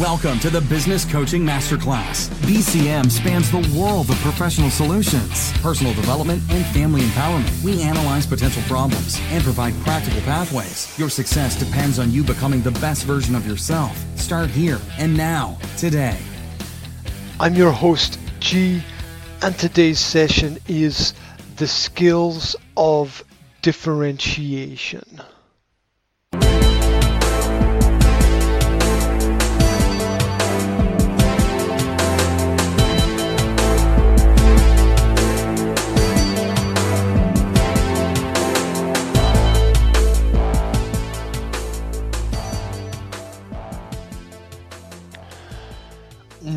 Welcome to the Business Coaching Masterclass. BCM spans the world of professional solutions, personal development, and family empowerment. We analyze potential problems and provide practical pathways. Your success depends on you becoming the best version of yourself. Start here and now, today. I'm your host, G, and today's session is the skills of differentiation.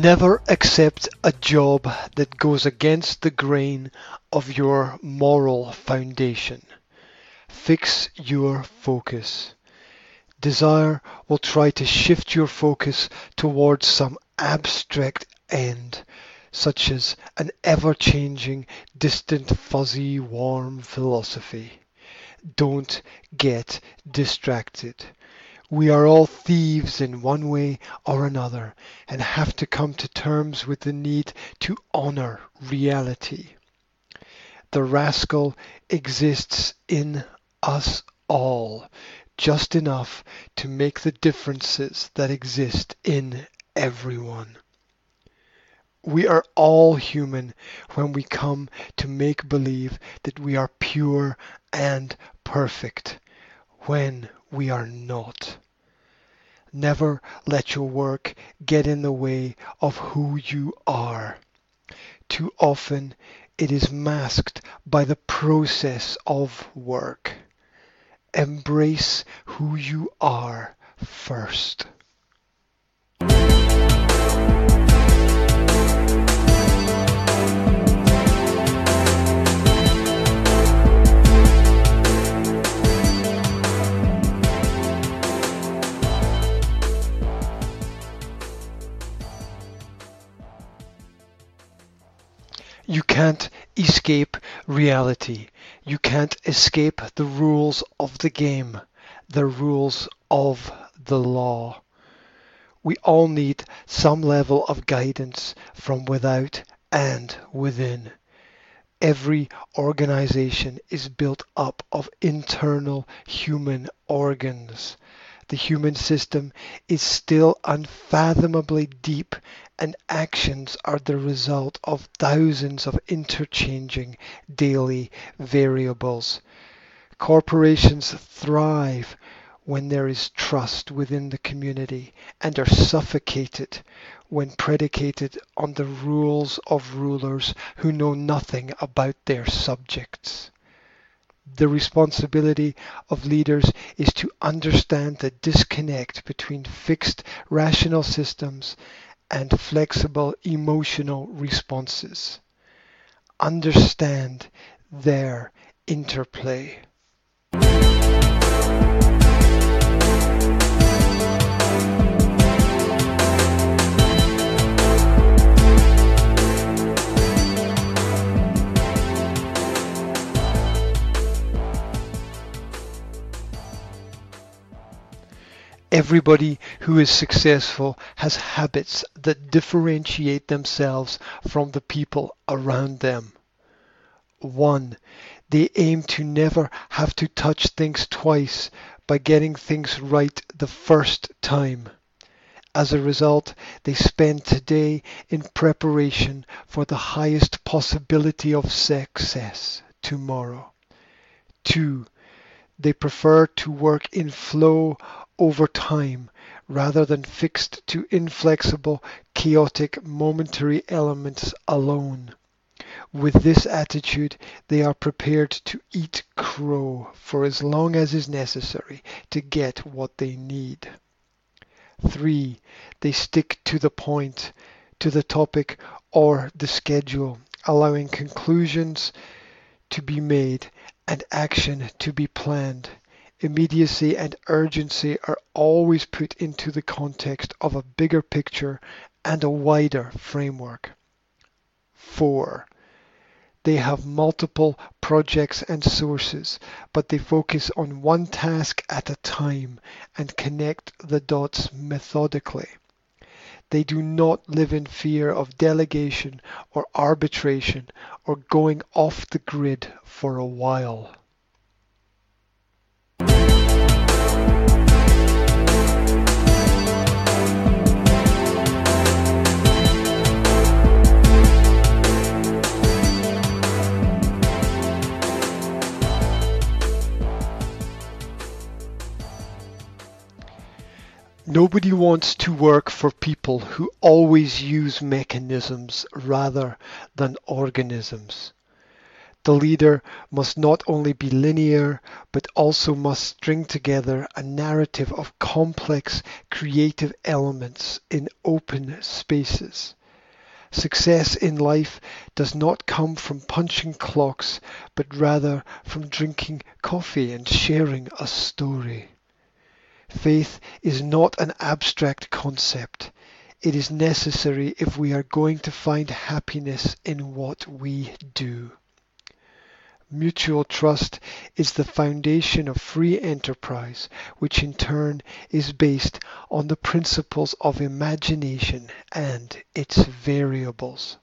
Never accept a job that goes against the grain of your moral foundation. Fix your focus. Desire will try to shift your focus towards some abstract end, such as an ever-changing, distant, fuzzy, warm philosophy. Don't get distracted. We are all thieves in one way or another and have to come to terms with the need to honor reality. The rascal exists in us all, just enough to make the differences that exist in everyone. We are all human when we come to make believe that we are pure and perfect when we are not. Never let your work get in the way of who you are. Too often it is masked by the process of work. Embrace who you are first. Escape reality. You can't escape the rules of the game, the rules of the law. We all need some level of guidance from without and within. Every organization is built up of internal human organs. The human system is still unfathomably deep and actions are the result of thousands of interchanging daily variables. Corporations thrive when there is trust within the community and are suffocated when predicated on the rules of rulers who know nothing about their subjects. The responsibility of leaders is to understand the disconnect between fixed rational systems and flexible emotional responses. Understand their interplay. Everybody who is successful has habits that differentiate themselves from the people around them. 1. They aim to never have to touch things twice by getting things right the first time. As a result, they spend today in preparation for the highest possibility of success tomorrow. 2. They prefer to work in flow over time rather than fixed to inflexible, chaotic, momentary elements alone. With this attitude, they are prepared to eat crow for as long as is necessary to get what they need. 3. They stick to the point, to the topic or the schedule, allowing conclusions to be made and action to be planned immediacy and urgency are always put into the context of a bigger picture and a wider framework. 4. They have multiple projects and sources, but they focus on one task at a time and connect the dots methodically. They do not live in fear of delegation or arbitration or going off the grid for a while. Nobody wants to work for people who always use mechanisms rather than organisms. The leader must not only be linear, but also must string together a narrative of complex creative elements in open spaces. Success in life does not come from punching clocks, but rather from drinking coffee and sharing a story. Faith is not an abstract concept. It is necessary if we are going to find happiness in what we do. Mutual trust is the foundation of free enterprise, which in turn is based on the principles of imagination and its variables.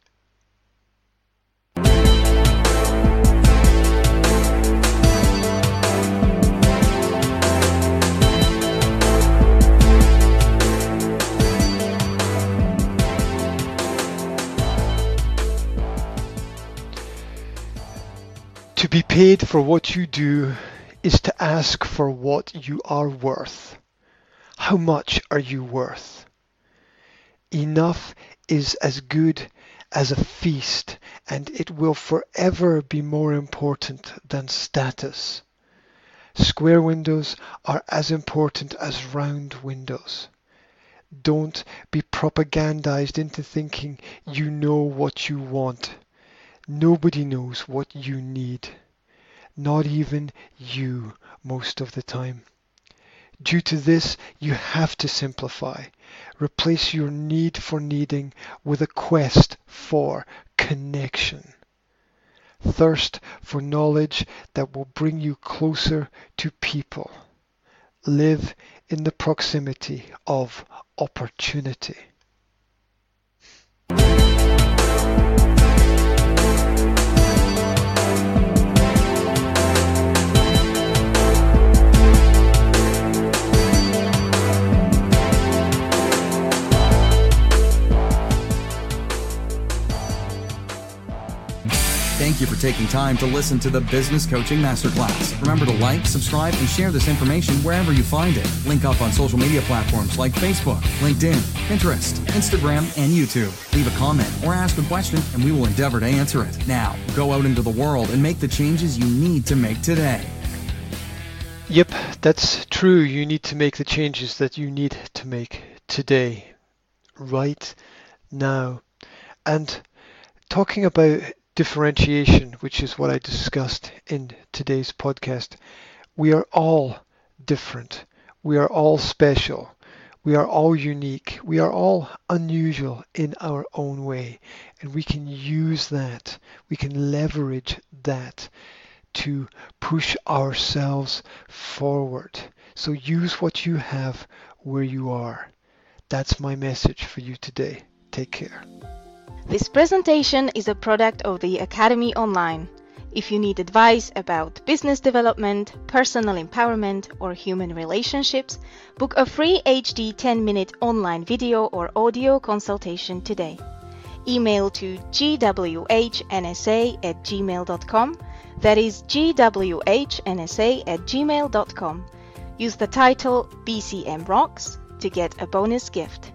Paid for what you do is to ask for what you are worth. How much are you worth? Enough is as good as a feast, and it will forever be more important than status. Square windows are as important as round windows. Don't be propagandized into thinking you know what you want. Nobody knows what you need. Not even you most of the time. Due to this, you have to simplify. Replace your need for needing with a quest for connection. Thirst for knowledge that will bring you closer to people. Live in the proximity of opportunity. Taking time to listen to the Business Coaching Masterclass. Remember to like, subscribe, and share this information wherever you find it. Link up on social media platforms like Facebook, LinkedIn, Pinterest, Instagram, and YouTube. Leave a comment or ask a question, and we will endeavor to answer it. Now, go out into the world and make the changes you need to make today. Yep, that's true. You need to make the changes that you need to make today, right now. And talking about differentiation, which is what I discussed in today's podcast. We are all different. We are all special. We are all unique. We are all unusual in our own way. And we can use that. We can leverage that to push ourselves forward. So use what you have where you are. That's my message for you today. Take care. This presentation is a product of the Academy Online. If you need advice about business development, personal empowerment, or human relationships, book a free HD 10 minute online video or audio consultation today. Email to gwhnsa at gmail.com. That is gwhnsa at gmail.com. Use the title BCM Rocks to get a bonus gift.